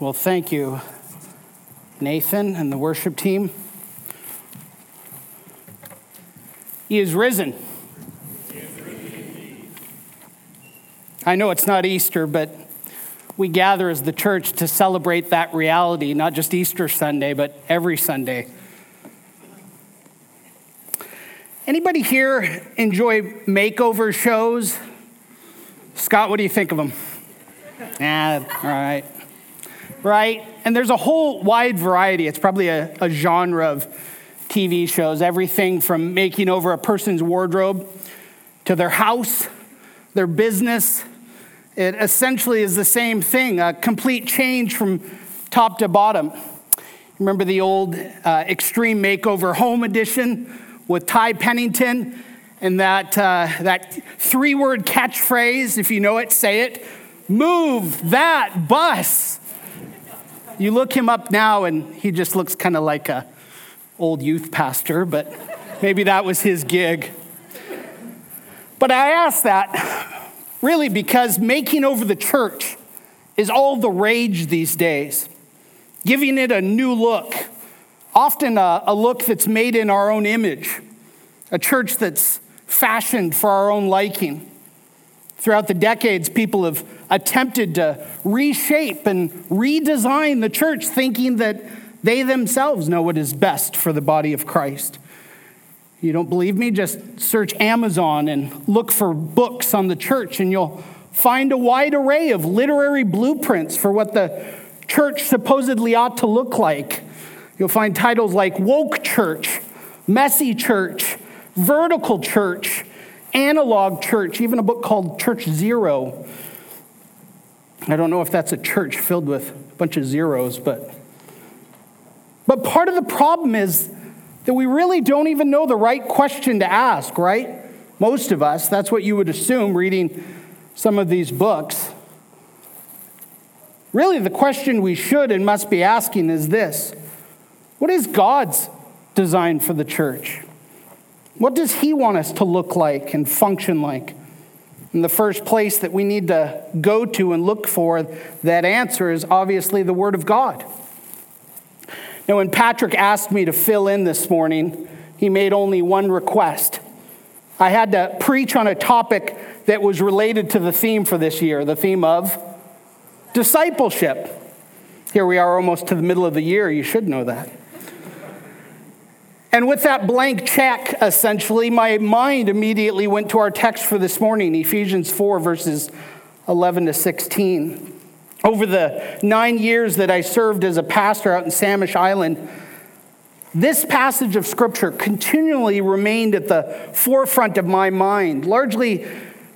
Well, thank you, Nathan and the worship team. He is risen. I know it's not Easter, but we gather as the church to celebrate that reality, not just Easter Sunday, but every Sunday. Anybody here enjoy makeover shows? Scott, what do you think of them? Ah, all right. Right? And there's a whole wide variety. It's probably a, a genre of TV shows, everything from making over a person's wardrobe to their house, their business. It essentially is the same thing a complete change from top to bottom. Remember the old uh, Extreme Makeover Home Edition with Ty Pennington and that, uh, that three word catchphrase? If you know it, say it move that bus. You look him up now, and he just looks kind of like a old youth pastor, but maybe that was his gig. But I ask that really because making over the church is all the rage these days, giving it a new look, often a, a look that's made in our own image, a church that's fashioned for our own liking. Throughout the decades, people have attempted to reshape and redesign the church, thinking that they themselves know what is best for the body of Christ. You don't believe me? Just search Amazon and look for books on the church, and you'll find a wide array of literary blueprints for what the church supposedly ought to look like. You'll find titles like Woke Church, Messy Church, Vertical Church, analog church, even a book called Church Zero. I don't know if that's a church filled with a bunch of zeros, but but part of the problem is that we really don't even know the right question to ask, right? Most of us, that's what you would assume reading some of these books. Really, the question we should and must be asking is this What is God's design for the church? What does He want us to look like and function like? And the first place that we need to go to and look for that answer is obviously the Word of God. Now, when Patrick asked me to fill in this morning, he made only one request. I had to preach on a topic that was related to the theme for this year, the theme of discipleship. Here we are almost to the middle of the year. You should know that. And with that blank check, essentially, my mind immediately went to our text for this morning, Ephesians 4, verses 11 to 16. Over the nine years that I served as a pastor out in Samish Island, this passage of Scripture continually remained at the forefront of my mind, largely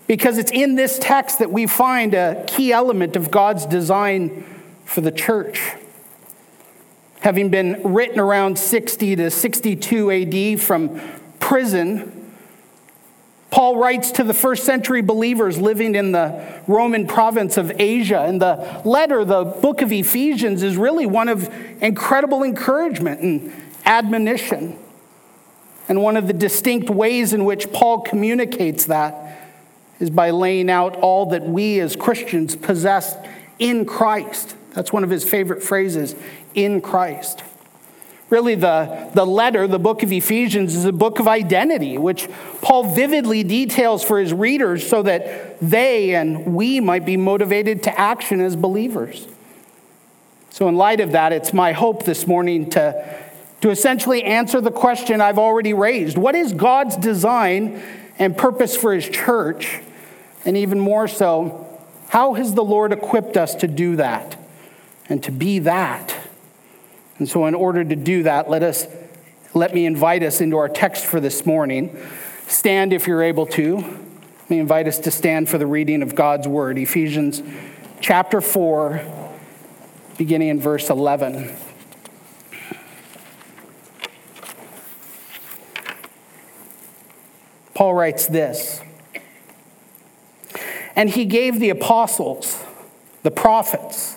because it's in this text that we find a key element of God's design for the church having been written around 60 to 62 AD from prison. Paul writes to the first century believers living in the Roman province of Asia. And the letter, the book of Ephesians, is really one of incredible encouragement and admonition. And one of the distinct ways in which Paul communicates that is by laying out all that we as Christians possess in Christ. That's one of his favorite phrases in Christ. Really, the, the letter, the book of Ephesians, is a book of identity, which Paul vividly details for his readers so that they and we might be motivated to action as believers. So, in light of that, it's my hope this morning to, to essentially answer the question I've already raised What is God's design and purpose for his church? And even more so, how has the Lord equipped us to do that and to be that? And so, in order to do that, let us let me invite us into our text for this morning. Stand if you're able to. Let me invite us to stand for the reading of God's word, Ephesians chapter 4, beginning in verse 11. Paul writes this And he gave the apostles, the prophets,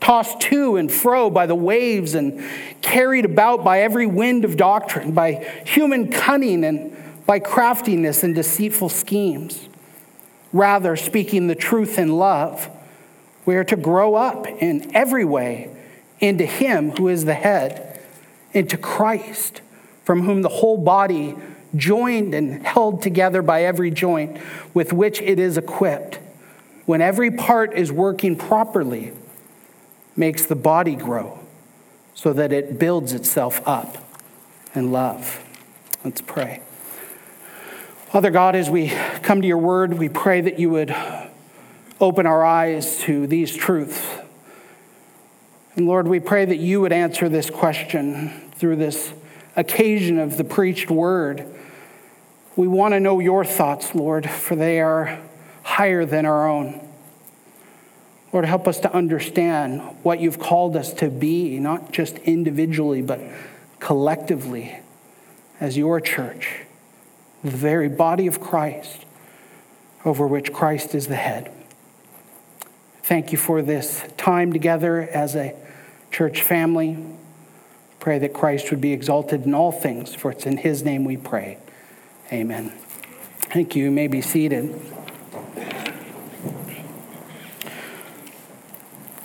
tossed to and fro by the waves and carried about by every wind of doctrine, by human cunning and by craftiness and deceitful schemes. Rather, speaking the truth in love, we are to grow up in every way into Him who is the head, into Christ, from whom the whole body, joined and held together by every joint with which it is equipped, when every part is working properly, makes the body grow so that it builds itself up in love. Let's pray. Father God, as we come to your word, we pray that you would open our eyes to these truths. And Lord, we pray that you would answer this question through this occasion of the preached word. We want to know your thoughts, Lord, for they are higher than our own. Lord, help us to understand what you've called us to be, not just individually, but collectively as your church the very body of Christ, over which Christ is the head. Thank you for this time together as a church family. Pray that Christ would be exalted in all things, for it's in his name we pray. Amen. Thank you. You may be seated.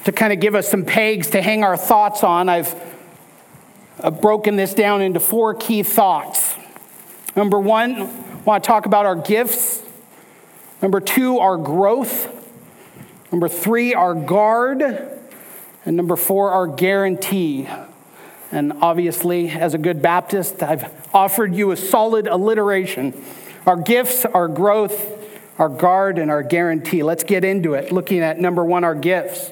To kind of give us some pegs to hang our thoughts on, I've broken this down into four key thoughts. Number one, I want to talk about our gifts. Number two, our growth. Number three, our guard. And number four, our guarantee. And obviously, as a good Baptist, I've offered you a solid alliteration. Our gifts, our growth, our guard, and our guarantee. Let's get into it, looking at number one, our gifts.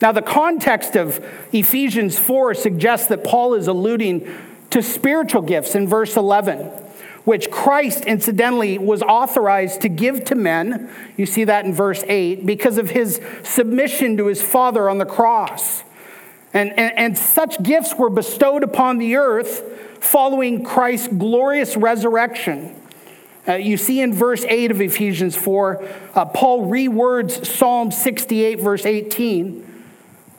Now, the context of Ephesians 4 suggests that Paul is alluding to spiritual gifts in verse 11, which Christ, incidentally, was authorized to give to men. You see that in verse 8, because of his submission to his Father on the cross. And, and, and such gifts were bestowed upon the earth following Christ's glorious resurrection. Uh, you see in verse 8 of Ephesians 4, uh, Paul rewords Psalm 68, verse 18,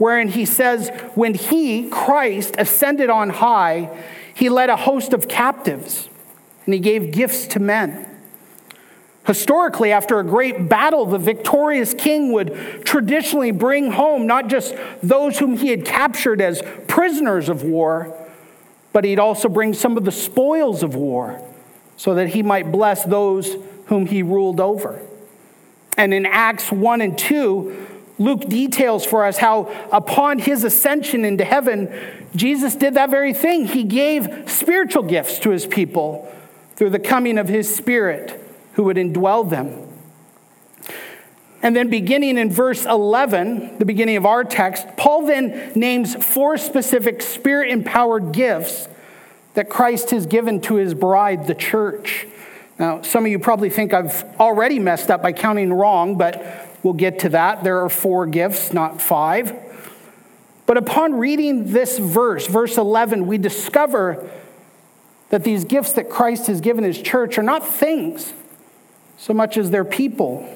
wherein he says, When he, Christ, ascended on high, he led a host of captives and he gave gifts to men. Historically, after a great battle, the victorious king would traditionally bring home not just those whom he had captured as prisoners of war, but he'd also bring some of the spoils of war so that he might bless those whom he ruled over. And in Acts 1 and 2, Luke details for us how upon his ascension into heaven, Jesus did that very thing. He gave spiritual gifts to his people through the coming of his Spirit who would indwell them. And then, beginning in verse 11, the beginning of our text, Paul then names four specific spirit empowered gifts that Christ has given to his bride, the church. Now, some of you probably think I've already messed up by counting wrong, but we'll get to that. There are four gifts, not five. But upon reading this verse, verse 11, we discover that these gifts that Christ has given his church are not things so much as they're people.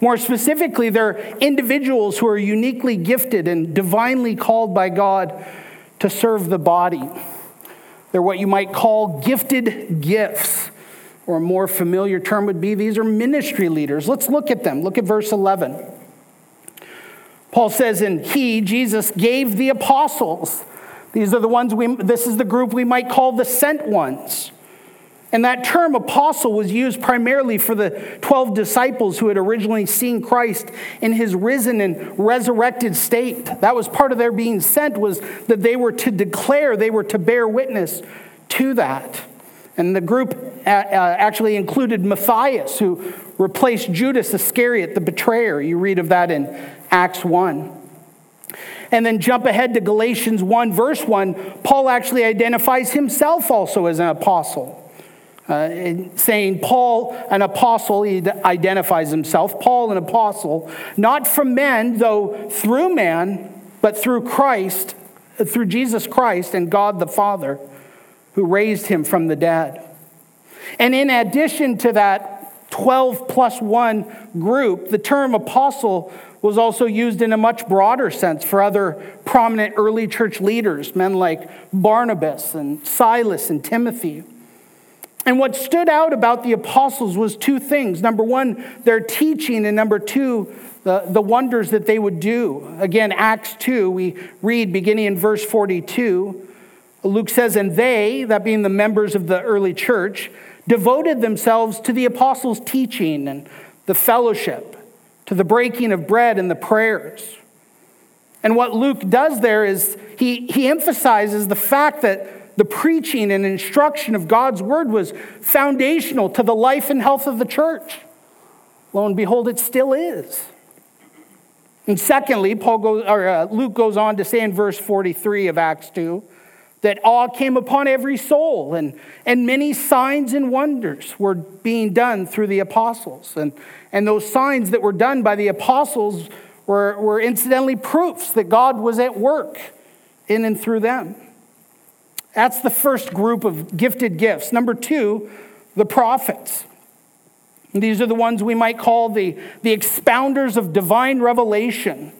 More specifically, they're individuals who are uniquely gifted and divinely called by God to serve the body. They're what you might call gifted gifts, or a more familiar term would be these are ministry leaders. Let's look at them. Look at verse 11. Paul says, and he, Jesus, gave the apostles. These are the ones we, this is the group we might call the sent ones. And that term apostle was used primarily for the 12 disciples who had originally seen Christ in his risen and resurrected state. That was part of their being sent was that they were to declare, they were to bear witness to that. And the group uh, uh, actually included Matthias, who replaced Judas Iscariot, the betrayer. You read of that in Acts 1. And then jump ahead to Galatians 1, verse 1. Paul actually identifies himself also as an apostle. Uh, saying, Paul, an apostle, he identifies himself, Paul, an apostle, not from men, though through man, but through Christ, through Jesus Christ and God the Father who raised him from the dead. And in addition to that 12 plus 1 group, the term apostle was also used in a much broader sense for other prominent early church leaders, men like Barnabas and Silas and Timothy. And what stood out about the apostles was two things. Number one, their teaching, and number two, the, the wonders that they would do. Again, Acts 2, we read beginning in verse 42. Luke says, And they, that being the members of the early church, devoted themselves to the apostles' teaching and the fellowship, to the breaking of bread and the prayers. And what Luke does there is he, he emphasizes the fact that the preaching and instruction of God's word was foundational to the life and health of the church. Lo and behold, it still is. And secondly, Paul goes, or uh, Luke goes on to say in verse 43 of Acts 2 that awe came upon every soul, and, and many signs and wonders were being done through the apostles. And, and those signs that were done by the apostles were, were incidentally proofs that God was at work in and through them. That's the first group of gifted gifts. Number two, the prophets. These are the ones we might call the, the expounders of divine revelation.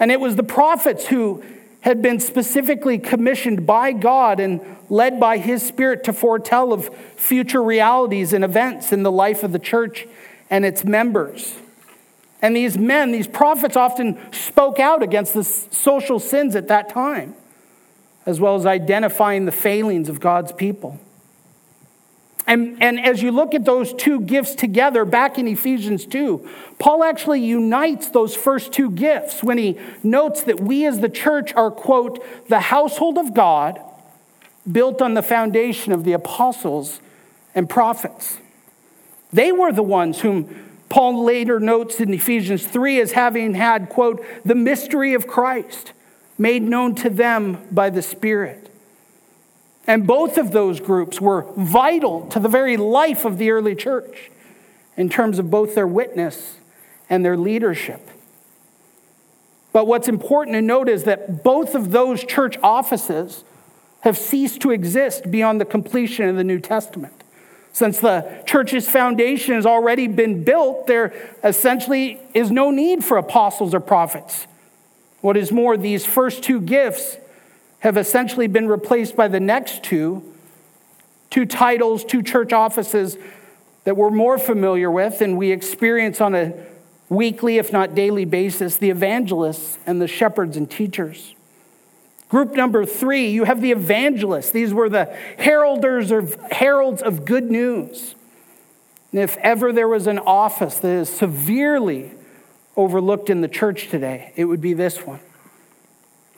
And it was the prophets who had been specifically commissioned by God and led by His Spirit to foretell of future realities and events in the life of the church and its members. And these men, these prophets, often spoke out against the social sins at that time, as well as identifying the failings of God's people. And, and as you look at those two gifts together back in Ephesians 2, Paul actually unites those first two gifts when he notes that we as the church are, quote, the household of God built on the foundation of the apostles and prophets. They were the ones whom Paul later notes in Ephesians 3 as having had, quote, the mystery of Christ made known to them by the Spirit. And both of those groups were vital to the very life of the early church in terms of both their witness and their leadership. But what's important to note is that both of those church offices have ceased to exist beyond the completion of the New Testament. Since the church's foundation has already been built, there essentially is no need for apostles or prophets. What is more, these first two gifts have essentially been replaced by the next two two titles, two church offices that we're more familiar with and we experience on a weekly, if not daily basis the evangelists and the shepherds and teachers. Group number three, you have the evangelists. These were the heralders of heralds of good news. And if ever there was an office that is severely overlooked in the church today, it would be this one.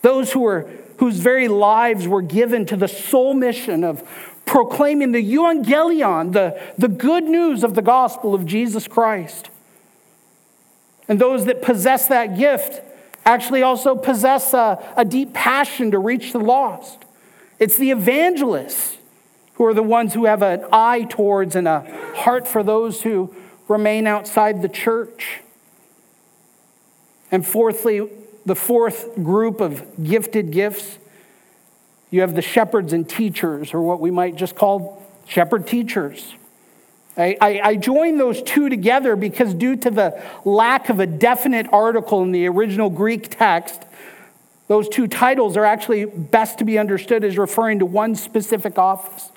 Those who are whose very lives were given to the sole mission of proclaiming the euangelion, the, the good news of the gospel of Jesus Christ. And those that possess that gift actually also possess a, a deep passion to reach the lost. It's the evangelists who are the ones who have an eye towards and a heart for those who remain outside the church. And fourthly, the fourth group of gifted gifts, you have the shepherds and teachers, or what we might just call shepherd teachers. I, I, I, join those two together because, due to the lack of a definite article in the original Greek text, those two titles are actually best to be understood as referring to one specific office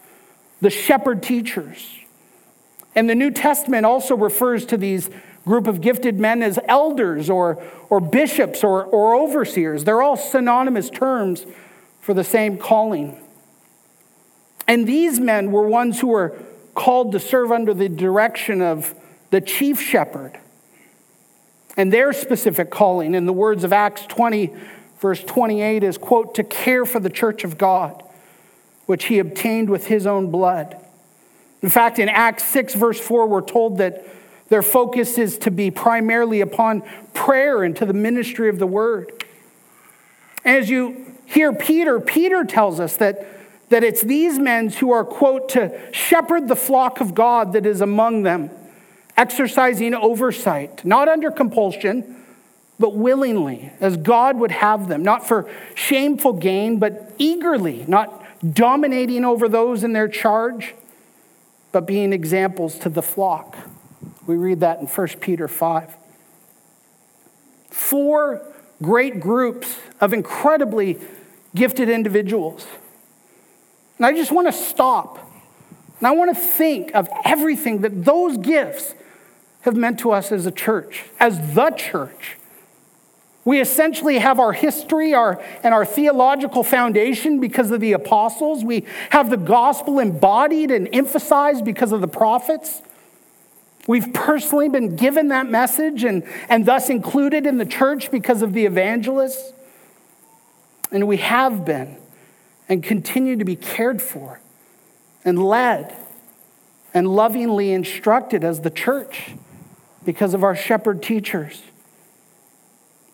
the shepherd teachers. And the New Testament also refers to these group of gifted men as elders or, or bishops or, or overseers. They're all synonymous terms for the same calling. And these men were ones who were called to serve under the direction of the chief shepherd. And their specific calling, in the words of Acts 20, verse 28, is, quote, to care for the church of God, which he obtained with his own blood. In fact, in Acts 6, verse 4, we're told that their focus is to be primarily upon prayer and to the ministry of the word. As you hear Peter, Peter tells us that, that it's these men who are, quote, to shepherd the flock of God that is among them, exercising oversight, not under compulsion, but willingly, as God would have them, not for shameful gain, but eagerly, not dominating over those in their charge, but being examples to the flock. We read that in 1 Peter 5. Four great groups of incredibly gifted individuals. And I just want to stop and I want to think of everything that those gifts have meant to us as a church, as the church. We essentially have our history our, and our theological foundation because of the apostles. We have the gospel embodied and emphasized because of the prophets. We've personally been given that message and, and thus included in the church because of the evangelists. And we have been and continue to be cared for and led and lovingly instructed as the church because of our shepherd teachers.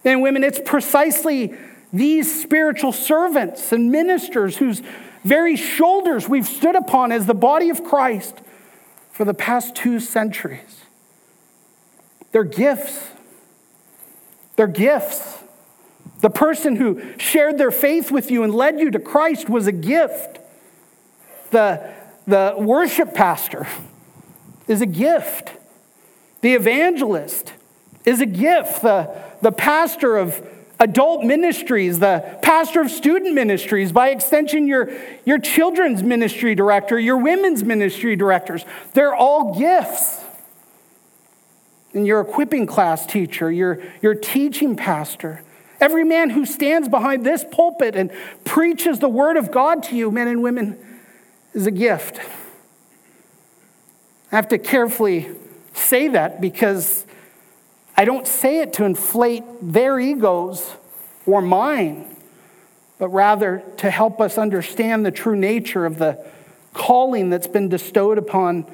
And women, it's precisely these spiritual servants and ministers whose very shoulders we've stood upon as the body of Christ for the past two centuries. They're gifts. They're gifts. The person who shared their faith with you and led you to Christ was a gift. The, the worship pastor is a gift. The evangelist is a gift. The, the pastor of adult ministries, the pastor of student ministries, by extension, your, your children's ministry director, your women's ministry directors, they're all gifts. And your equipping class teacher, your, your teaching pastor, every man who stands behind this pulpit and preaches the word of God to you, men and women, is a gift. I have to carefully say that because I don't say it to inflate their egos or mine, but rather to help us understand the true nature of the calling that's been bestowed upon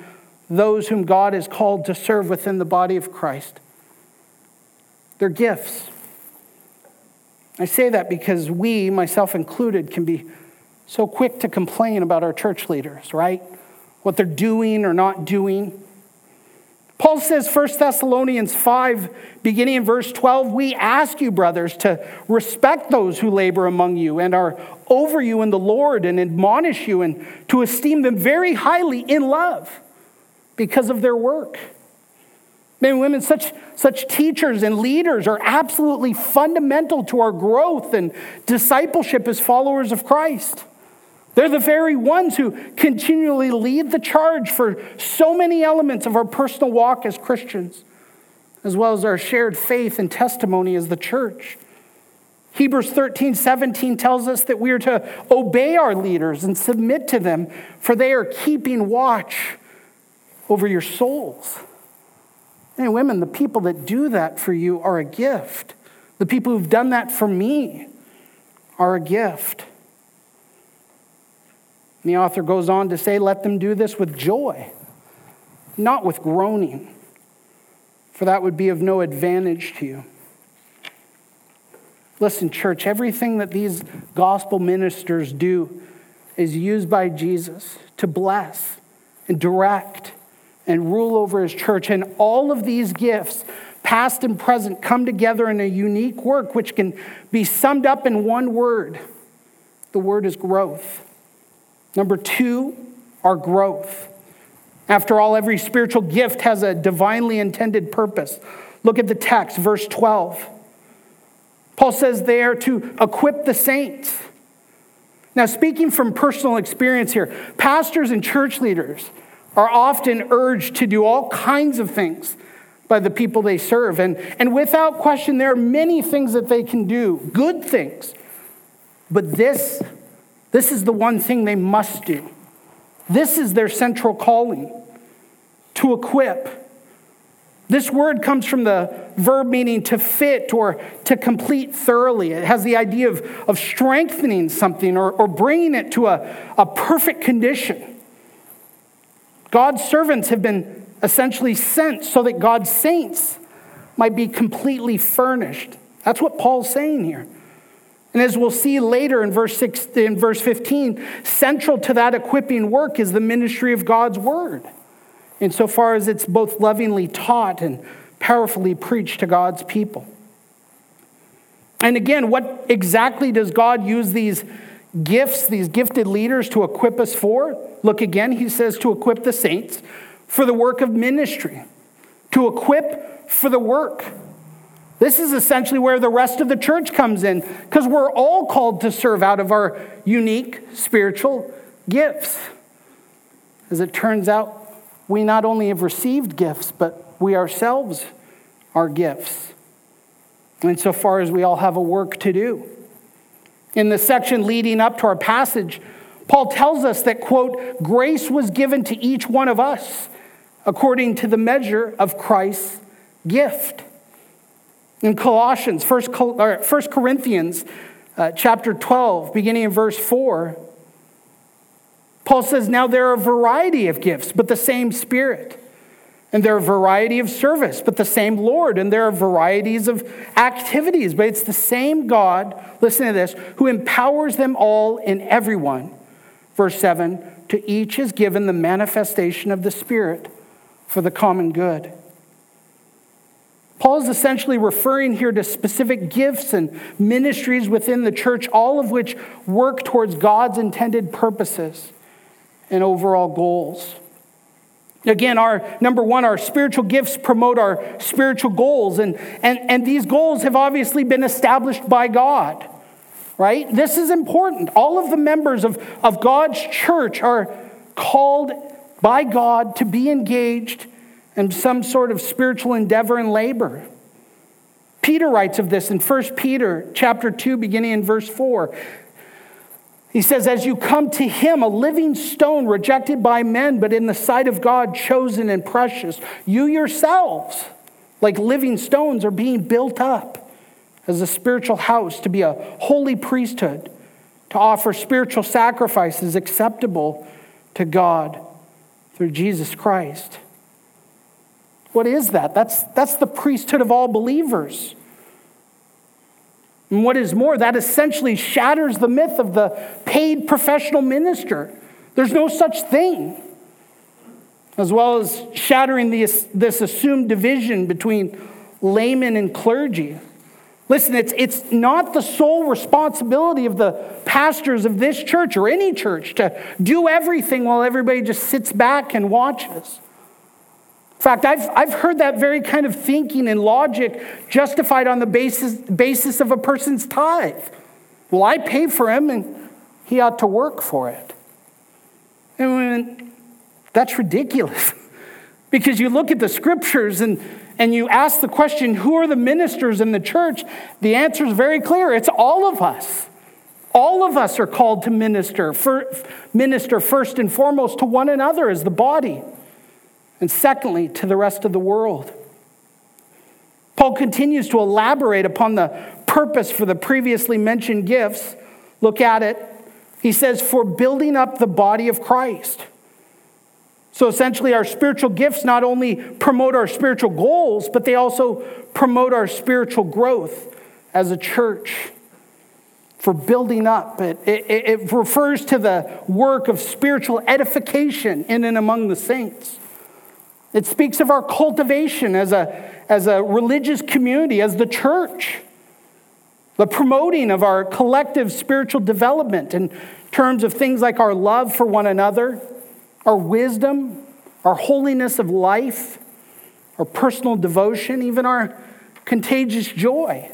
those whom God has called to serve within the body of Christ. They're gifts. I say that because we, myself included, can be so quick to complain about our church leaders, right? What they're doing or not doing. Paul says, 1 Thessalonians 5, beginning in verse 12, we ask you, brothers, to respect those who labor among you and are over you in the Lord and admonish you and to esteem them very highly in love because of their work. Men and women, such, such teachers and leaders are absolutely fundamental to our growth and discipleship as followers of Christ. They're the very ones who continually lead the charge for so many elements of our personal walk as Christians, as well as our shared faith and testimony as the church. Hebrews 13, 17 tells us that we are to obey our leaders and submit to them, for they are keeping watch over your souls. And women, the people that do that for you are a gift. The people who've done that for me are a gift. And the author goes on to say, let them do this with joy, not with groaning, for that would be of no advantage to you. Listen, church, everything that these gospel ministers do is used by Jesus to bless and direct and rule over his church. And all of these gifts, past and present, come together in a unique work which can be summed up in one word. The word is growth. Number two, our growth. After all, every spiritual gift has a divinely intended purpose. Look at the text, verse 12. Paul says there to equip the saints. Now, speaking from personal experience here, pastors and church leaders are often urged to do all kinds of things by the people they serve. And, and without question, there are many things that they can do, good things. But this this is the one thing they must do. This is their central calling to equip. This word comes from the verb meaning to fit or to complete thoroughly. It has the idea of, of strengthening something or, or bringing it to a, a perfect condition. God's servants have been essentially sent so that God's saints might be completely furnished. That's what Paul's saying here. And as we'll see later in verse, six, in verse 15, central to that equipping work is the ministry of God's word, insofar as it's both lovingly taught and powerfully preached to God's people. And again, what exactly does God use these gifts, these gifted leaders, to equip us for? Look again, he says to equip the saints for the work of ministry, to equip for the work. This is essentially where the rest of the church comes in because we're all called to serve out of our unique spiritual gifts. As it turns out, we not only have received gifts, but we ourselves are gifts. Insofar as we all have a work to do. In the section leading up to our passage, Paul tells us that, quote, grace was given to each one of us according to the measure of Christ's gift. In Colossians, 1 Corinthians uh, chapter 12, beginning in verse 4, Paul says, Now there are a variety of gifts, but the same Spirit. And there are a variety of service, but the same Lord. And there are varieties of activities, but it's the same God, listen to this, who empowers them all in everyone. Verse 7 To each is given the manifestation of the Spirit for the common good. Paul is essentially referring here to specific gifts and ministries within the church, all of which work towards God's intended purposes and overall goals. Again, our number one, our spiritual gifts promote our spiritual goals, and, and, and these goals have obviously been established by God, right? This is important. All of the members of, of God's church are called by God to be engaged in some sort of spiritual endeavor and labor. Peter writes of this in 1 Peter chapter 2 beginning in verse 4. He says, As you come to him, a living stone rejected by men, but in the sight of God, chosen and precious, you yourselves, like living stones, are being built up as a spiritual house to be a holy priesthood, to offer spiritual sacrifices acceptable to God through Jesus Christ. What is that? That's, that's the priesthood of all believers. And what is more, that essentially shatters the myth of the paid professional minister. There's no such thing. As well as shattering this, this assumed division between laymen and clergy. Listen, it's, it's not the sole responsibility of the pastors of this church or any church to do everything while everybody just sits back and watches. In fact, I've, I've heard that very kind of thinking and logic justified on the basis, basis of a person's tithe. Well, I pay for him and he ought to work for it. And that's ridiculous because you look at the scriptures and, and you ask the question, who are the ministers in the church? The answer is very clear it's all of us. All of us are called to minister, for, minister first and foremost to one another as the body and secondly, to the rest of the world. Paul continues to elaborate upon the purpose for the previously mentioned gifts. Look at it. He says, for building up the body of Christ. So essentially, our spiritual gifts not only promote our spiritual goals, but they also promote our spiritual growth as a church. For building up, it, it, it refers to the work of spiritual edification in and among the saints. It speaks of our cultivation as a, as a religious community, as the church, the promoting of our collective spiritual development in terms of things like our love for one another, our wisdom, our holiness of life, our personal devotion, even our contagious joy.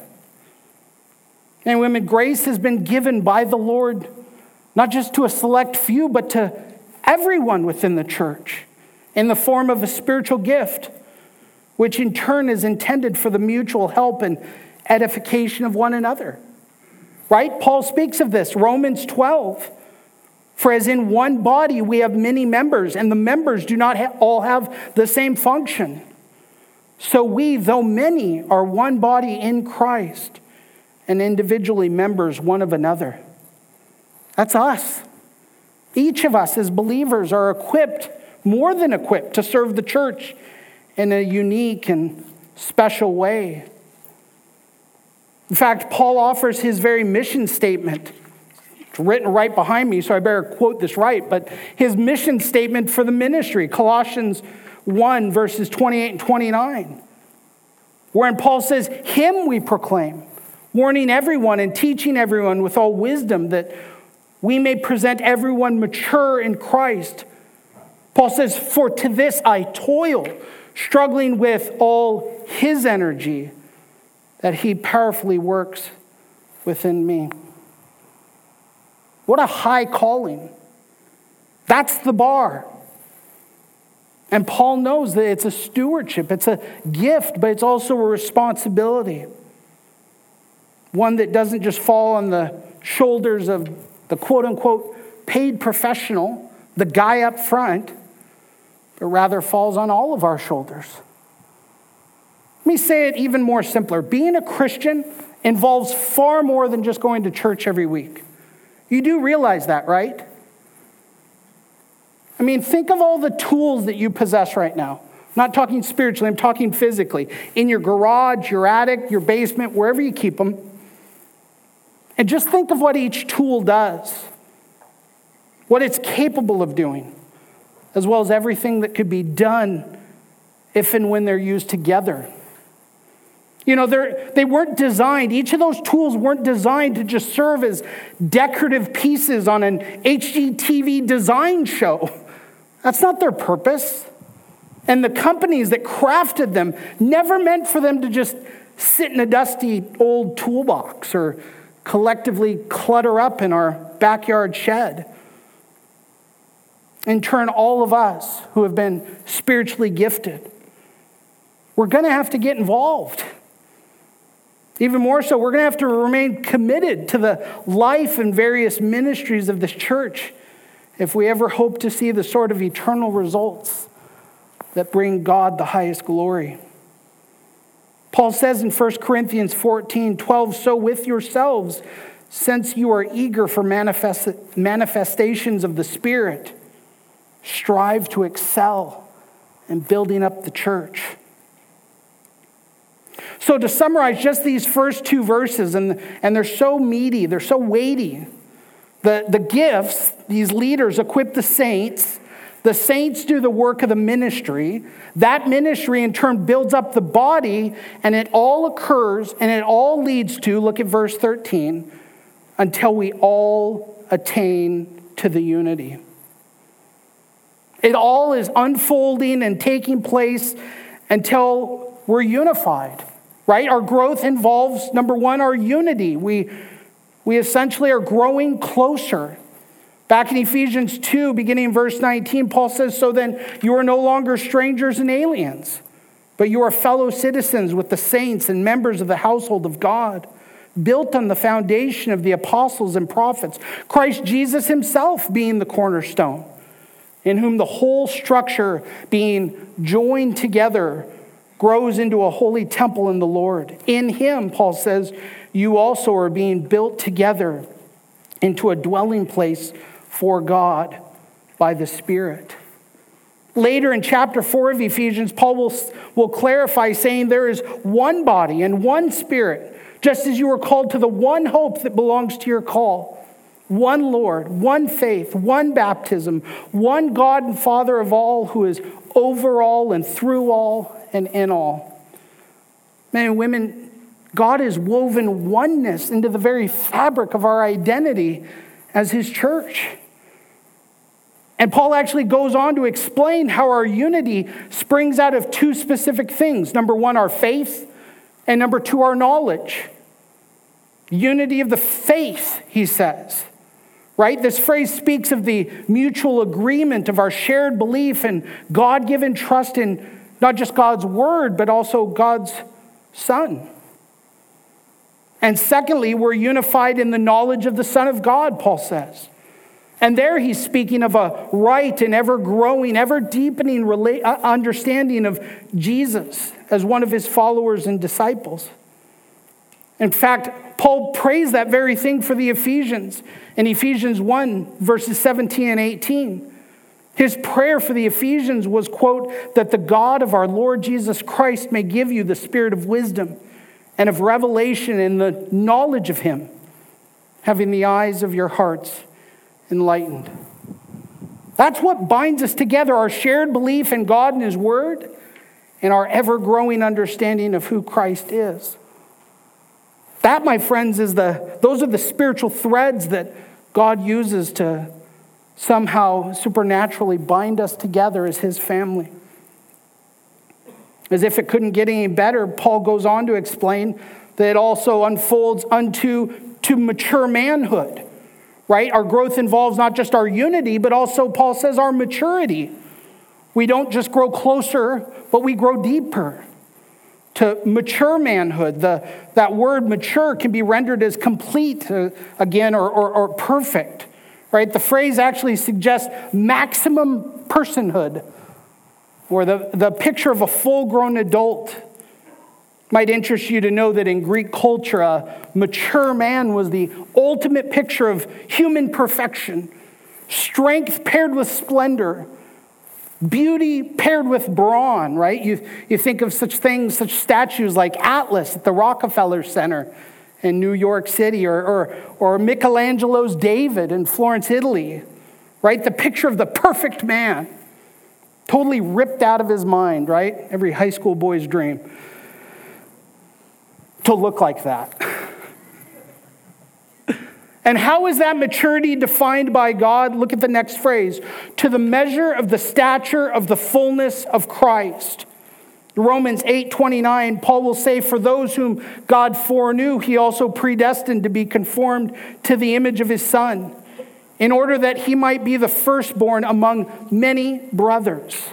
And women, grace has been given by the Lord, not just to a select few, but to everyone within the church in the form of a spiritual gift, which in turn is intended for the mutual help and edification of one another. Right? Paul speaks of this, Romans 12. For as in one body we have many members, and the members do not ha- all have the same function. So we, though many, are one body in Christ, and individually members one of another. That's us. Each of us as believers are equipped more than equipped to serve the church in a unique and special way. In fact, Paul offers his very mission statement. It's written right behind me, so I better quote this right. But his mission statement for the ministry, Colossians 1, verses 28 and 29, wherein Paul says, Him we proclaim warning everyone and teaching everyone with all wisdom that we may present everyone mature in Christ. Paul says, For to this I toil, struggling with all his energy that he powerfully works within me. What a high calling. That's the bar. And Paul knows that it's a stewardship, it's a gift, but it's also a responsibility. One that doesn't just fall on the shoulders of the quote unquote paid professional, the guy up front, but rather falls on all of our shoulders. Let me say it even more simpler. Being a Christian involves far more than just going to church every week. You do realize that, right? I mean, think of all the tools that you possess right now. I'm not talking spiritually, I'm talking physically. In your garage, your attic, your basement, wherever you keep them. And just think of what each tool does, what it's capable of doing, as well as everything that could be done if and when they're used together. You know, they weren't designed, each of those tools weren't designed to just serve as decorative pieces on an HGTV design show. That's not their purpose. And the companies that crafted them never meant for them to just sit in a dusty old toolbox or collectively clutter up in our backyard shed. In turn, all of us who have been spiritually gifted, we're going to have to get involved. Even more so, we're going to have to remain committed to the life and various ministries of this church if we ever hope to see the sort of eternal results that bring God the highest glory. Paul says in 1 Corinthians 14 12, so with yourselves, since you are eager for manifest, manifestations of the Spirit, strive to excel in building up the church. So, to summarize just these first two verses, and, and they're so meaty, they're so weighty. The, the gifts, these leaders equip the saints. The saints do the work of the ministry. That ministry, in turn, builds up the body, and it all occurs and it all leads to, look at verse 13, until we all attain to the unity. It all is unfolding and taking place until we're unified right? Our growth involves, number one, our unity. We, we essentially are growing closer. Back in Ephesians 2, beginning in verse 19, Paul says, So then you are no longer strangers and aliens, but you are fellow citizens with the saints and members of the household of God, built on the foundation of the apostles and prophets, Christ Jesus himself being the cornerstone, in whom the whole structure being joined together grows into a holy temple in the Lord. In him, Paul says, you also are being built together into a dwelling place for God by the Spirit. Later in chapter 4 of Ephesians, Paul will, will clarify, saying, There is one body and one spirit, just as you were called to the one hope that belongs to your call. One Lord, one faith, one baptism, one God and Father of all, who is over all and through all and in all. Men and women, God has woven oneness into the very fabric of our identity as His church. And Paul actually goes on to explain how our unity springs out of two specific things number one, our faith, and number two, our knowledge. Unity of the faith, he says. Right? This phrase speaks of the mutual agreement of our shared belief and God given trust in not just God's word, but also God's Son. And secondly, we're unified in the knowledge of the Son of God, Paul says. And there he's speaking of a right and ever growing, ever deepening uh, understanding of Jesus as one of his followers and disciples. In fact, Paul prays that very thing for the Ephesians in Ephesians 1, verses 17 and 18. His prayer for the Ephesians was, quote, that the God of our Lord Jesus Christ may give you the spirit of wisdom and of revelation and the knowledge of him, having the eyes of your hearts enlightened. That's what binds us together our shared belief in God and his word and our ever growing understanding of who Christ is. That, my friends, is the, those are the spiritual threads that God uses to somehow supernaturally bind us together as his family. As if it couldn't get any better, Paul goes on to explain that it also unfolds unto to mature manhood. Right? Our growth involves not just our unity, but also, Paul says, our maturity. We don't just grow closer, but we grow deeper to mature manhood. The, that word mature can be rendered as complete uh, again or, or, or perfect. Right? The phrase actually suggests maximum personhood, or the, the picture of a full grown adult. Might interest you to know that in Greek culture, a mature man was the ultimate picture of human perfection, strength paired with splendor Beauty paired with brawn, right? You, you think of such things, such statues like Atlas at the Rockefeller Center in New York City, or, or, or Michelangelo's David in Florence, Italy, right? The picture of the perfect man, totally ripped out of his mind, right? Every high school boy's dream to look like that. And how is that maturity defined by God? Look at the next phrase to the measure of the stature of the fullness of Christ. Romans 8:29 Paul will say for those whom God foreknew he also predestined to be conformed to the image of his son in order that he might be the firstborn among many brothers.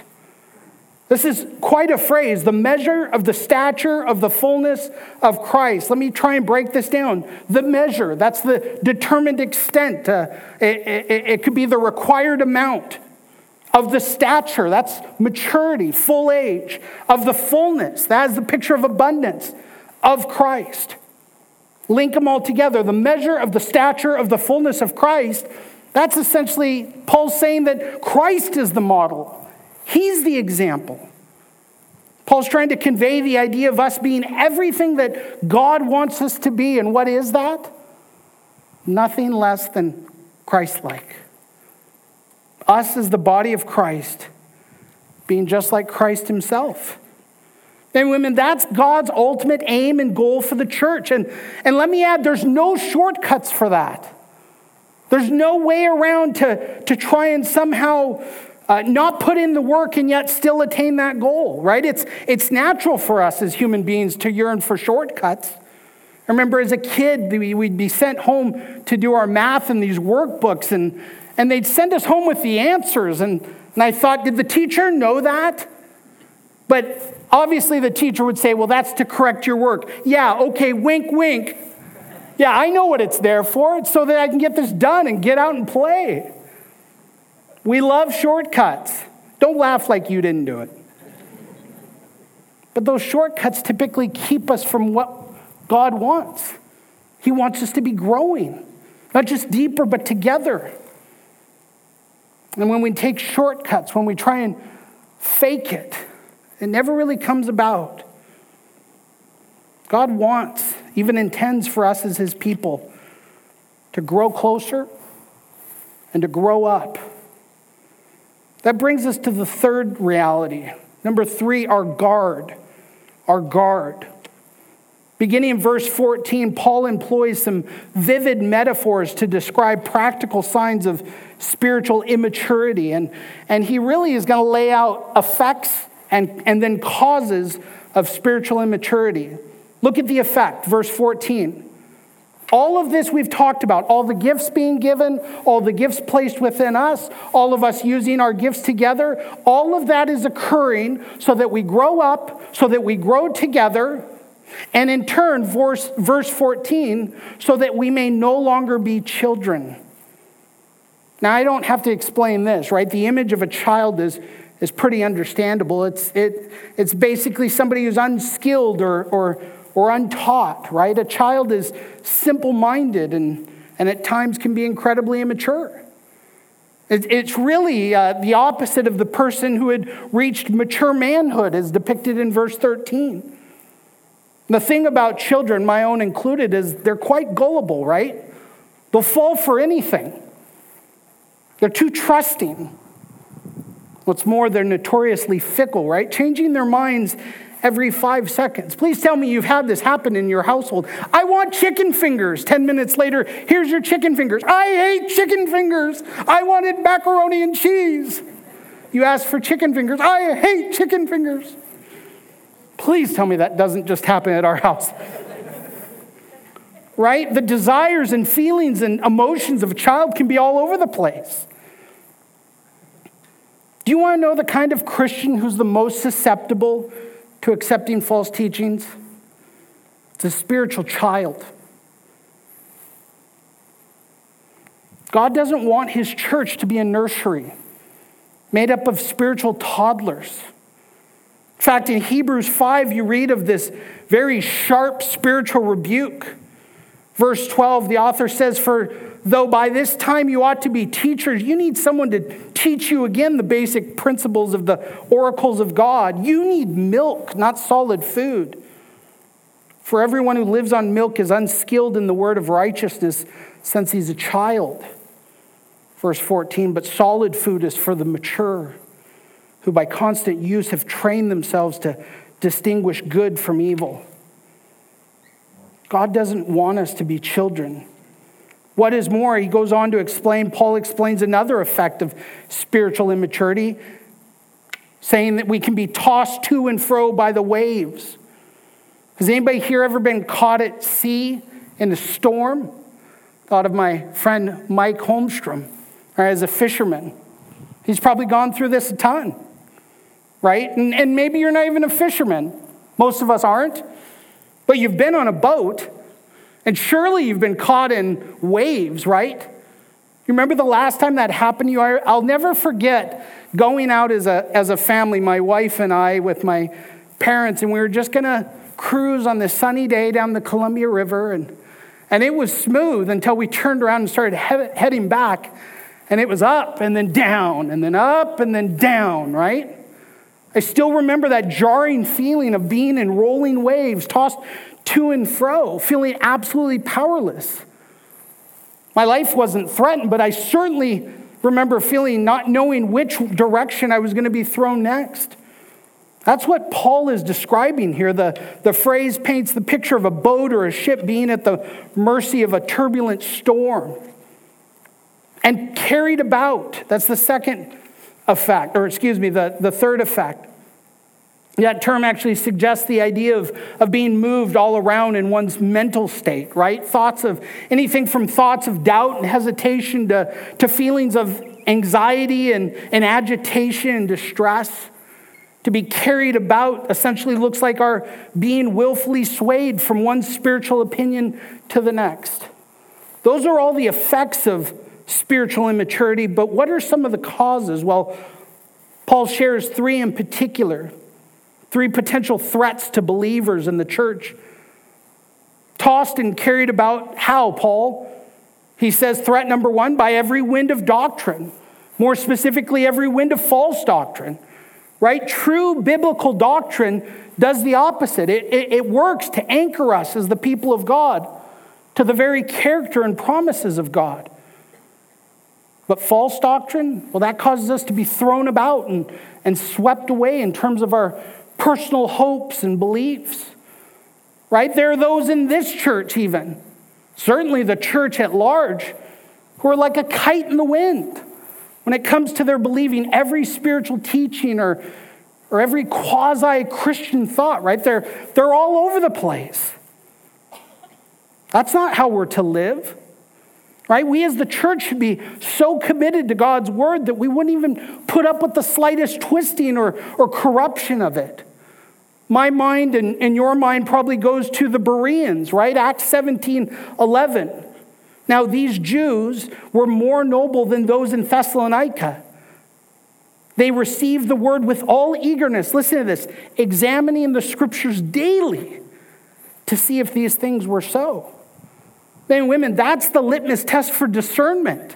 This is quite a phrase, the measure of the stature of the fullness of Christ. Let me try and break this down. The measure, that's the determined extent. Uh, it, it, it could be the required amount of the stature, that's maturity, full age, of the fullness, that is the picture of abundance of Christ. Link them all together. The measure of the stature of the fullness of Christ, that's essentially Paul saying that Christ is the model. He's the example. Paul's trying to convey the idea of us being everything that God wants us to be. And what is that? Nothing less than Christ like. Us as the body of Christ, being just like Christ himself. And women, that's God's ultimate aim and goal for the church. And, and let me add, there's no shortcuts for that. There's no way around to, to try and somehow uh, not put in the work and yet still attain that goal, right? It's, it's natural for us as human beings to yearn for shortcuts. I remember as a kid, we'd be sent home to do our math in these workbooks, and, and they'd send us home with the answers. And, and I thought, did the teacher know that? But obviously, the teacher would say, well, that's to correct your work. Yeah, okay, wink, wink. Yeah, I know what it's there for. It's so that I can get this done and get out and play. We love shortcuts. Don't laugh like you didn't do it. But those shortcuts typically keep us from what God wants. He wants us to be growing, not just deeper, but together. And when we take shortcuts, when we try and fake it, it never really comes about. God wants, even intends for us as His people to grow closer and to grow up that brings us to the third reality. Number three, our guard. Our guard. Beginning in verse 14, Paul employs some vivid metaphors to describe practical signs of spiritual immaturity. And, and he really is going to lay out effects and, and then causes of spiritual immaturity. Look at the effect, verse 14. All of this we've talked about, all the gifts being given, all the gifts placed within us, all of us using our gifts together, all of that is occurring so that we grow up, so that we grow together, and in turn, verse, verse 14, so that we may no longer be children. Now, I don't have to explain this, right? The image of a child is, is pretty understandable. It's, it, it's basically somebody who's unskilled or, or, or untaught, right? A child is simple minded and, and at times can be incredibly immature. it's really uh, the opposite of the person who had reached mature manhood, as depicted in verse 13. The thing about children, my own included, is they're quite gullible, right? They'll fall for anything. They're too trusting. What's more, they're notoriously fickle, right? Changing their minds every five seconds. Please tell me you've had this happen in your household. I want chicken fingers. 10 minutes later, here's your chicken fingers. I hate chicken fingers. I wanted macaroni and cheese. You ask for chicken fingers. I hate chicken fingers. Please tell me that doesn't just happen at our house. right? The desires and feelings and emotions of a child can be all over the place. Do you want to know the kind of Christian who's the most susceptible to accepting false teachings? It's a spiritual child. God doesn't want his church to be a nursery made up of spiritual toddlers. In fact, in Hebrews 5, you read of this very sharp spiritual rebuke. Verse 12, the author says, For though by this time you ought to be teachers, you need someone to teach you again the basic principles of the oracles of God. You need milk, not solid food. For everyone who lives on milk is unskilled in the word of righteousness since he's a child. Verse 14, but solid food is for the mature, who by constant use have trained themselves to distinguish good from evil. God doesn't want us to be children. What is more, he goes on to explain, Paul explains another effect of spiritual immaturity, saying that we can be tossed to and fro by the waves. Has anybody here ever been caught at sea in a storm? Thought of my friend Mike Holmstrom, or as a fisherman. He's probably gone through this a ton, right? And, and maybe you're not even a fisherman. Most of us aren't. But you've been on a boat and surely you've been caught in waves, right? You remember the last time that happened to you? I'll never forget going out as a, as a family, my wife and I, with my parents, and we were just going to cruise on this sunny day down the Columbia River. And, and it was smooth until we turned around and started he- heading back. And it was up and then down and then up and then down, right? I still remember that jarring feeling of being in rolling waves, tossed to and fro, feeling absolutely powerless. My life wasn't threatened, but I certainly remember feeling not knowing which direction I was going to be thrown next. That's what Paul is describing here. The, the phrase paints the picture of a boat or a ship being at the mercy of a turbulent storm and carried about. That's the second effect, or excuse me, the, the third effect. That term actually suggests the idea of, of being moved all around in one's mental state, right? Thoughts of anything from thoughts of doubt and hesitation to, to feelings of anxiety and, and agitation and distress. To be carried about essentially looks like our being willfully swayed from one spiritual opinion to the next. Those are all the effects of spiritual immaturity, but what are some of the causes? Well, Paul shares three in particular three potential threats to believers in the church. Tossed and carried about how, Paul? He says threat number one by every wind of doctrine, more specifically, every wind of false doctrine, right? True biblical doctrine does the opposite. It, it, it works to anchor us as the people of God to the very character and promises of God. But false doctrine, well, that causes us to be thrown about and, and swept away in terms of our personal hopes and beliefs. Right? There are those in this church, even, certainly the church at large, who are like a kite in the wind when it comes to their believing every spiritual teaching or, or every quasi Christian thought, right? They're, they're all over the place. That's not how we're to live. Right? We as the church should be so committed to God's word that we wouldn't even put up with the slightest twisting or, or corruption of it. My mind and, and your mind probably goes to the Bereans, right? Acts 17 11. Now, these Jews were more noble than those in Thessalonica. They received the word with all eagerness. Listen to this examining the scriptures daily to see if these things were so. Men and women, that's the litmus test for discernment.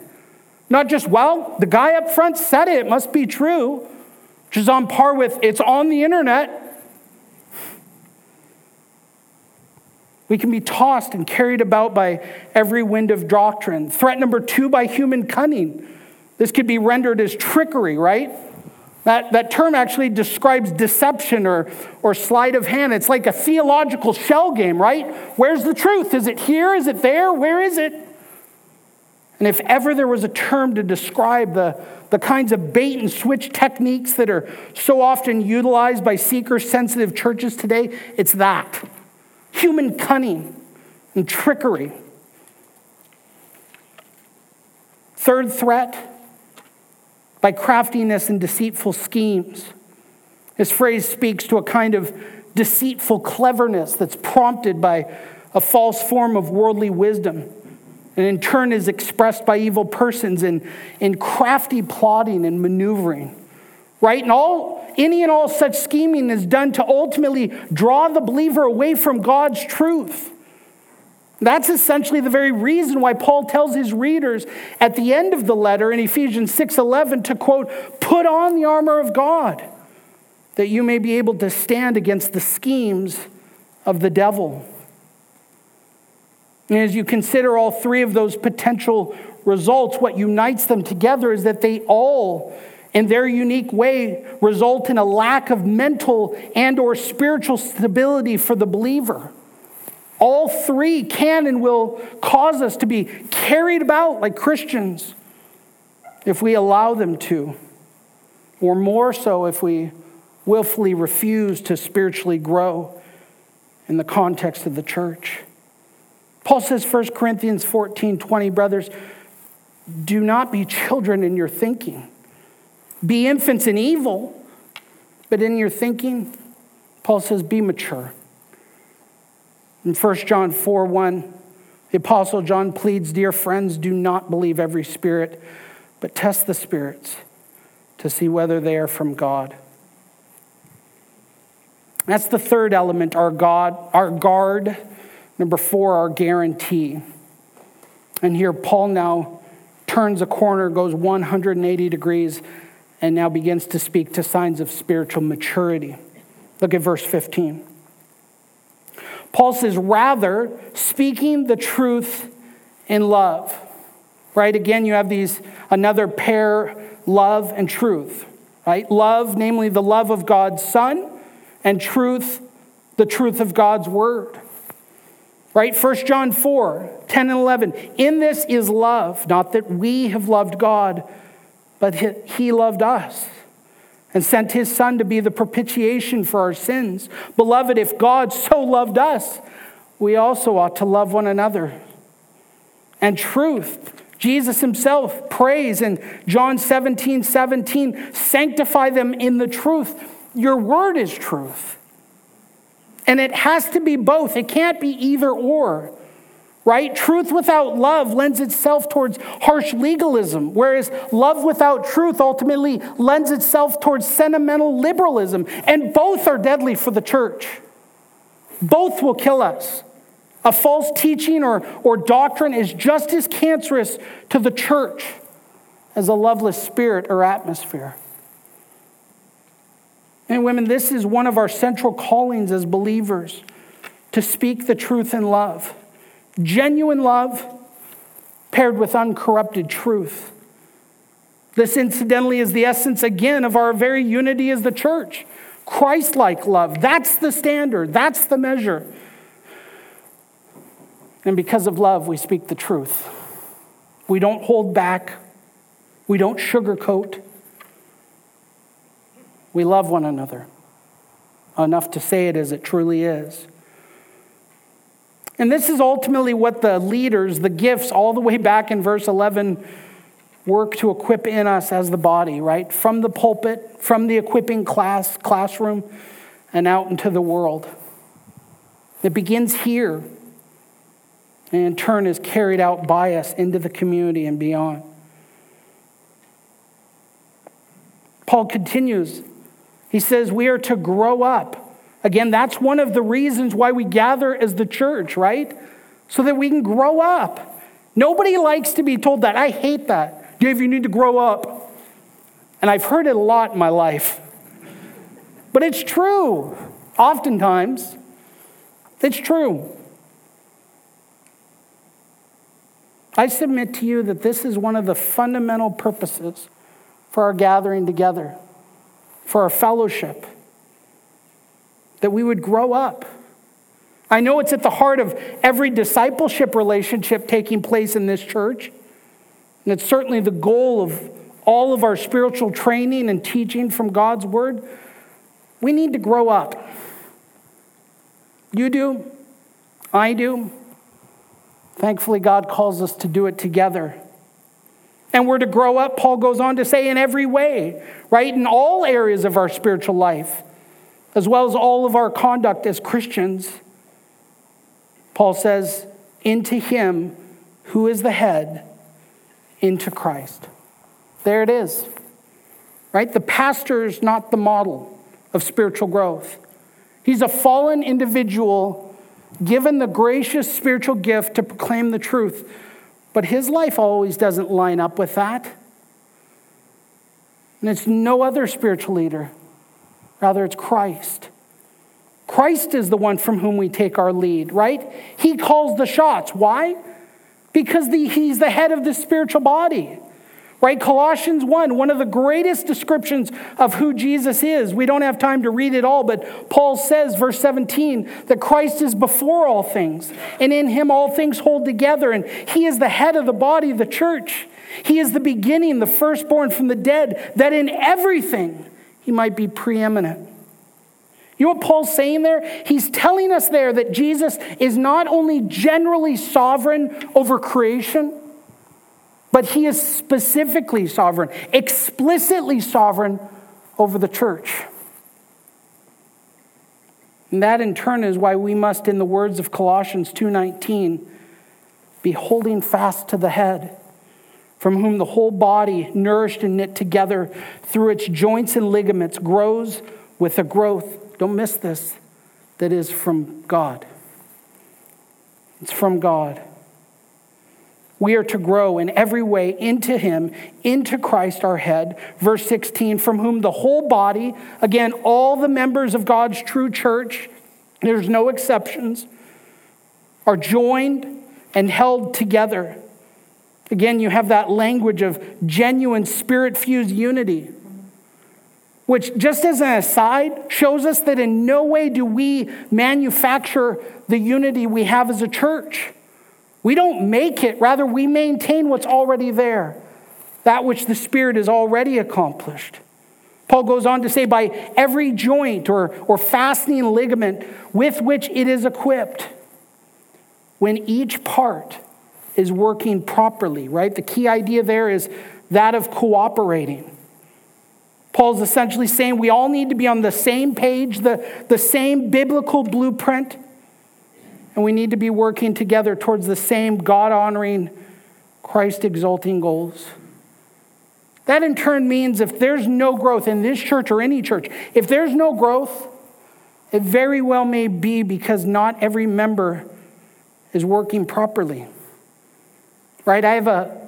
Not just, well, the guy up front said it, it must be true, which is on par with it's on the internet. We can be tossed and carried about by every wind of doctrine. Threat number two by human cunning. This could be rendered as trickery, right? That, that term actually describes deception or, or sleight of hand. It's like a theological shell game, right? Where's the truth? Is it here? Is it there? Where is it? And if ever there was a term to describe the, the kinds of bait and switch techniques that are so often utilized by seeker sensitive churches today, it's that human cunning and trickery. Third threat by craftiness and deceitful schemes. This phrase speaks to a kind of deceitful cleverness that's prompted by a false form of worldly wisdom and in turn is expressed by evil persons in, in crafty plotting and maneuvering. Right? And all any and all such scheming is done to ultimately draw the believer away from God's truth. That's essentially the very reason why Paul tells his readers at the end of the letter in Ephesians 6:11 to quote, "Put on the armor of God, that you may be able to stand against the schemes of the devil." And as you consider all three of those potential results, what unites them together is that they all in their unique way result in a lack of mental and or spiritual stability for the believer. All three can and will cause us to be carried about like Christians if we allow them to, or more so if we willfully refuse to spiritually grow in the context of the church. Paul says, 1 Corinthians 14 20, brothers, do not be children in your thinking. Be infants in evil, but in your thinking, Paul says, be mature. In 1 John 4 1, the Apostle John pleads, Dear friends, do not believe every spirit, but test the spirits to see whether they are from God. That's the third element, our God, our guard. Number four, our guarantee. And here Paul now turns a corner, goes 180 degrees, and now begins to speak to signs of spiritual maturity. Look at verse 15. Paul says, rather, speaking the truth in love. Right? Again, you have these, another pair, love and truth. Right? Love, namely the love of God's Son, and truth, the truth of God's Word. Right? 1 John 4, 10 and 11. In this is love, not that we have loved God, but he loved us and sent his Son to be the propitiation for our sins. Beloved, if God so loved us, we also ought to love one another. And truth, Jesus himself prays in John 17 17, sanctify them in the truth. Your word is truth. And it has to be both, it can't be either or right? Truth without love lends itself towards harsh legalism, whereas love without truth ultimately lends itself towards sentimental liberalism. And both are deadly for the church. Both will kill us. A false teaching or, or doctrine is just as cancerous to the church as a loveless spirit or atmosphere. And women, this is one of our central callings as believers to speak the truth in love. Genuine love paired with uncorrupted truth. This, incidentally, is the essence again of our very unity as the church. Christ like love. That's the standard, that's the measure. And because of love, we speak the truth. We don't hold back, we don't sugarcoat. We love one another enough to say it as it truly is. And this is ultimately what the leaders, the gifts, all the way back in verse 11, work to equip in us as the body, right? From the pulpit, from the equipping class, classroom, and out into the world. It begins here and in turn is carried out by us into the community and beyond. Paul continues. He says, We are to grow up Again, that's one of the reasons why we gather as the church, right? So that we can grow up. Nobody likes to be told that. I hate that. Dave, you need to grow up. And I've heard it a lot in my life. But it's true. Oftentimes, it's true. I submit to you that this is one of the fundamental purposes for our gathering together for our fellowship, that we would grow up. I know it's at the heart of every discipleship relationship taking place in this church. And it's certainly the goal of all of our spiritual training and teaching from God's word. We need to grow up. You do. I do. Thankfully, God calls us to do it together. And we're to grow up, Paul goes on to say, in every way, right? In all areas of our spiritual life, as well as all of our conduct as Christians. Paul says, into him who is the head, into Christ. There it is, right? The pastor is not the model of spiritual growth. He's a fallen individual given the gracious spiritual gift to proclaim the truth, but his life always doesn't line up with that. And it's no other spiritual leader, rather, it's Christ. Christ is the one from whom we take our lead, right? He calls the shots. Why? Because the, he's the head of the spiritual body. Right? Colossians 1, one of the greatest descriptions of who Jesus is. We don't have time to read it all, but Paul says, verse 17, that Christ is before all things, and in him all things hold together, and he is the head of the body the church. He is the beginning, the firstborn from the dead, that in everything he might be preeminent. You know what Paul's saying there? He's telling us there that Jesus is not only generally sovereign over creation, but he is specifically sovereign, explicitly sovereign over the church. And that in turn is why we must in the words of Colossians 2:19 be holding fast to the head from whom the whole body nourished and knit together through its joints and ligaments grows with a growth don't miss this that is from God. It's from God. We are to grow in every way into Him, into Christ our head. Verse 16, from whom the whole body, again, all the members of God's true church, there's no exceptions, are joined and held together. Again, you have that language of genuine spirit fused unity, which, just as an aside, shows us that in no way do we manufacture the unity we have as a church. We don't make it, rather, we maintain what's already there, that which the Spirit has already accomplished. Paul goes on to say, by every joint or, or fastening ligament with which it is equipped, when each part is working properly, right? The key idea there is that of cooperating. Paul's essentially saying we all need to be on the same page, the, the same biblical blueprint and we need to be working together towards the same God honoring, Christ exalting goals. That in turn means if there's no growth in this church or any church, if there's no growth, it very well may be because not every member is working properly. Right? I have a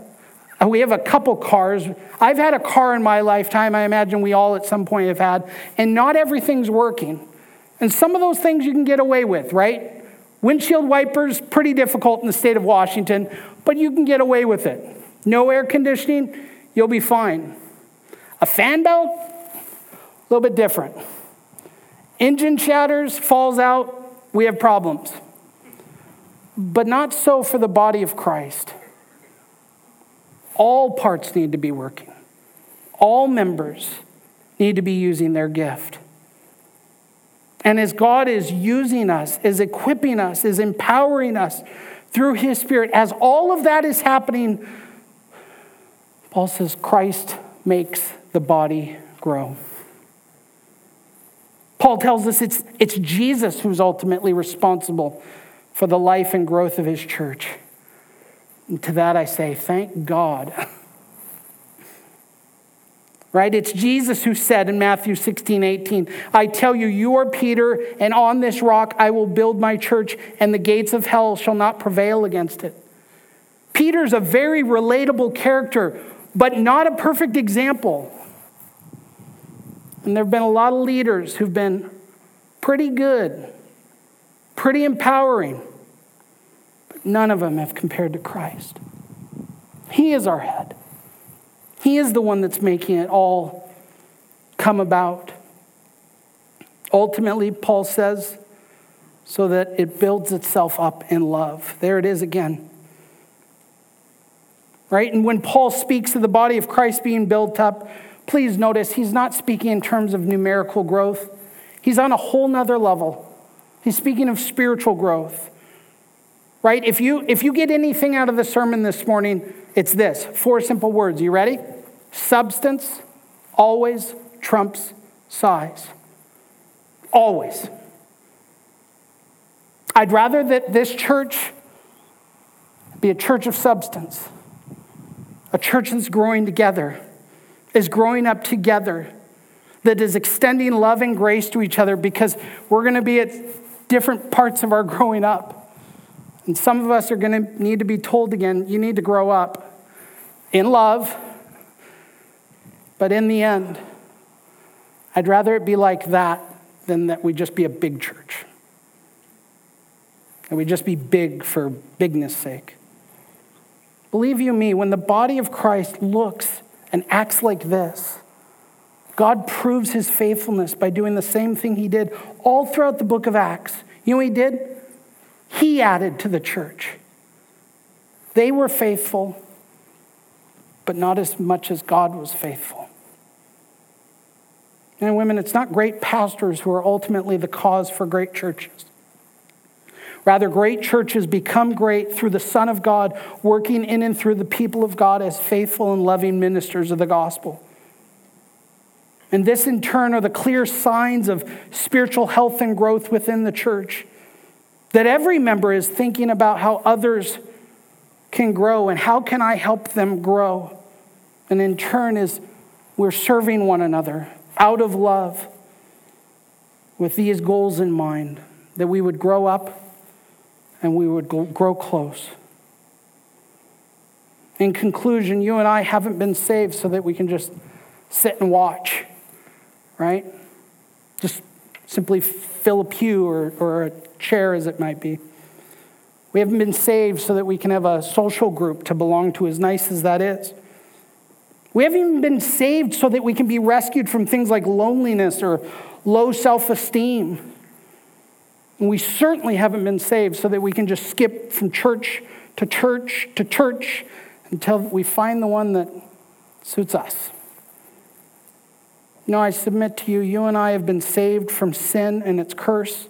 uh, we have a couple cars. I've had a car in my lifetime. I imagine we all at some point have had, and not everything's working. And some of those things you can get away with, right? Windshield wipers, pretty difficult in the state of Washington, but you can get away with it. No air conditioning, you'll be fine. A fan belt, a little bit different. Engine shatters, falls out, we have problems. But not so for the body of Christ. All parts need to be working, all members need to be using their gift. And as God is using us, is equipping us, is empowering us through His Spirit, as all of that is happening, Paul says, Christ makes the body grow. Paul tells us it's, it's Jesus who's ultimately responsible for the life and growth of his church. And to that I say, thank God. right? It's Jesus who said in Matthew 16, 18, I tell you, you are Peter, and on this rock I will build my church, and the gates of hell shall not prevail against it. Peter's a very relatable character, but not a perfect example. And there have been a lot of leaders who've been pretty good, pretty empowering, none of them have compared to Christ. He is our head. He is the one that's making it all come about. Ultimately, Paul says, so that it builds itself up in love. There it is again. Right? And when Paul speaks of the body of Christ being built up, please notice he's not speaking in terms of numerical growth. He's on a whole nother level. He's speaking of spiritual growth. Right? If you if you get anything out of the sermon this morning, it's this. Four simple words. You ready? Substance always trumps size. Always. I'd rather that this church be a church of substance, a church that's growing together, is growing up together, that is extending love and grace to each other because we're going to be at different parts of our growing up. And some of us are going to need to be told again, you need to grow up in love, but in the end, I'd rather it be like that than that we just be a big church. And we just be big for bigness sake. Believe you me, when the body of Christ looks and acts like this, God proves his faithfulness by doing the same thing he did all throughout the book of Acts. You know what he did? He added to the church. They were faithful, but not as much as God was faithful. And women, it's not great pastors who are ultimately the cause for great churches. Rather, great churches become great through the Son of God working in and through the people of God as faithful and loving ministers of the gospel. And this, in turn, are the clear signs of spiritual health and growth within the church. That every member is thinking about how others can grow and how can I help them grow. And in turn, is we're serving one another out of love with these goals in mind that we would grow up and we would grow close. In conclusion, you and I haven't been saved so that we can just sit and watch right? Just simply fill a pew or, or a chair, as it might be. We haven't been saved so that we can have a social group to belong to, as nice as that is. We haven't even been saved so that we can be rescued from things like loneliness or low self esteem. And we certainly haven't been saved so that we can just skip from church to church to church until we find the one that suits us. No, I submit to you, you and I have been saved from sin and its curse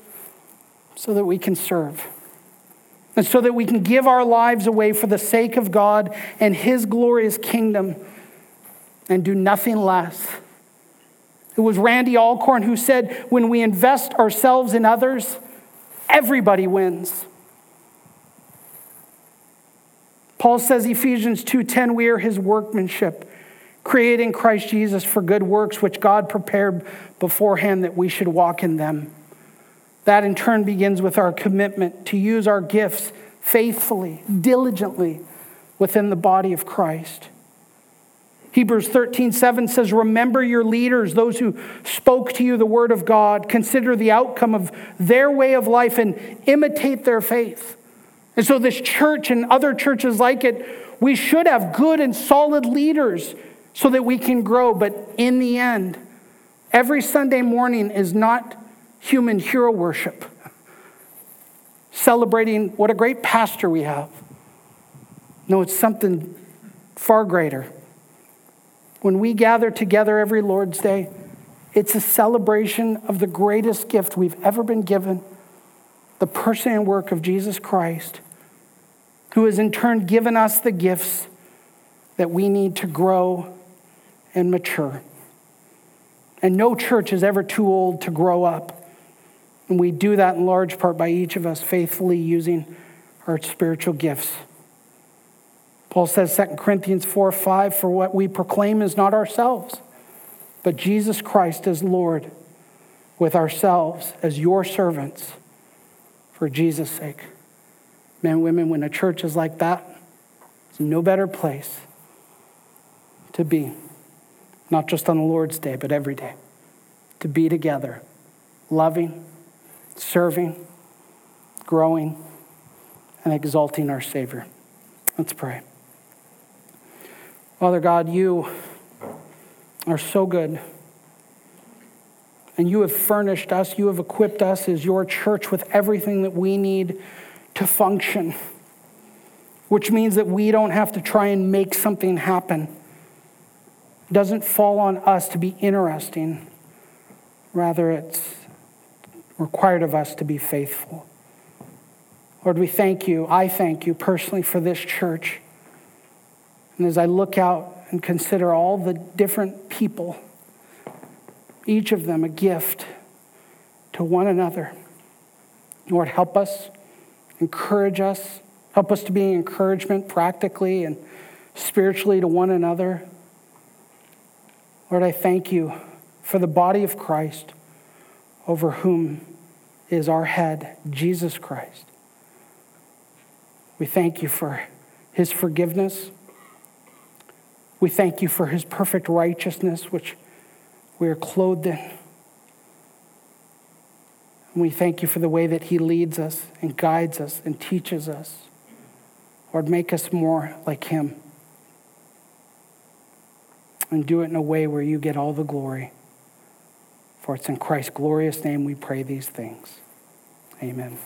so that we can serve. And so that we can give our lives away for the sake of God and His glorious kingdom and do nothing less. It was Randy Alcorn who said, when we invest ourselves in others, everybody wins. Paul says Ephesians 2:10 we are his workmanship created in Christ Jesus for good works, which God prepared beforehand that we should walk in them. That in turn begins with our commitment to use our gifts faithfully, diligently within the body of Christ. Hebrews 13, 7 says, Remember your leaders, those who spoke to you the word of God. Consider the outcome of their way of life and imitate their faith. And so, this church and other churches like it, we should have good and solid leaders so that we can grow. But in the end, every Sunday morning is not human hero worship, celebrating what a great pastor we have. No, it's something far greater. When we gather together every Lord's Day, it's a celebration of the greatest gift we've ever been given the person and work of Jesus Christ, who has in turn given us the gifts that we need to grow and mature. And no church is ever too old to grow up. And we do that in large part by each of us faithfully using our spiritual gifts. Paul says 2 Corinthians 4 5, for what we proclaim is not ourselves, but Jesus Christ as Lord, with ourselves as your servants for Jesus' sake. Men, women, when a church is like that, it's no better place to be not just on the Lord's day, but every day, to be together, loving, serving, growing, and exalting our Savior. Let's pray. Father God, you are so good. And you have furnished us, you have equipped us as your church with everything that we need to function, which means that we don't have to try and make something happen. It doesn't fall on us to be interesting, rather, it's required of us to be faithful. Lord, we thank you. I thank you personally for this church. And as I look out and consider all the different people, each of them a gift to one another, Lord, help us, encourage us, help us to be encouragement practically and spiritually to one another. Lord, I thank you for the body of Christ over whom is our head, Jesus Christ. We thank you for his forgiveness. We thank you for his perfect righteousness, which we are clothed in. We thank you for the way that he leads us and guides us and teaches us. Lord, make us more like him. And do it in a way where you get all the glory. For it's in Christ's glorious name we pray these things. Amen.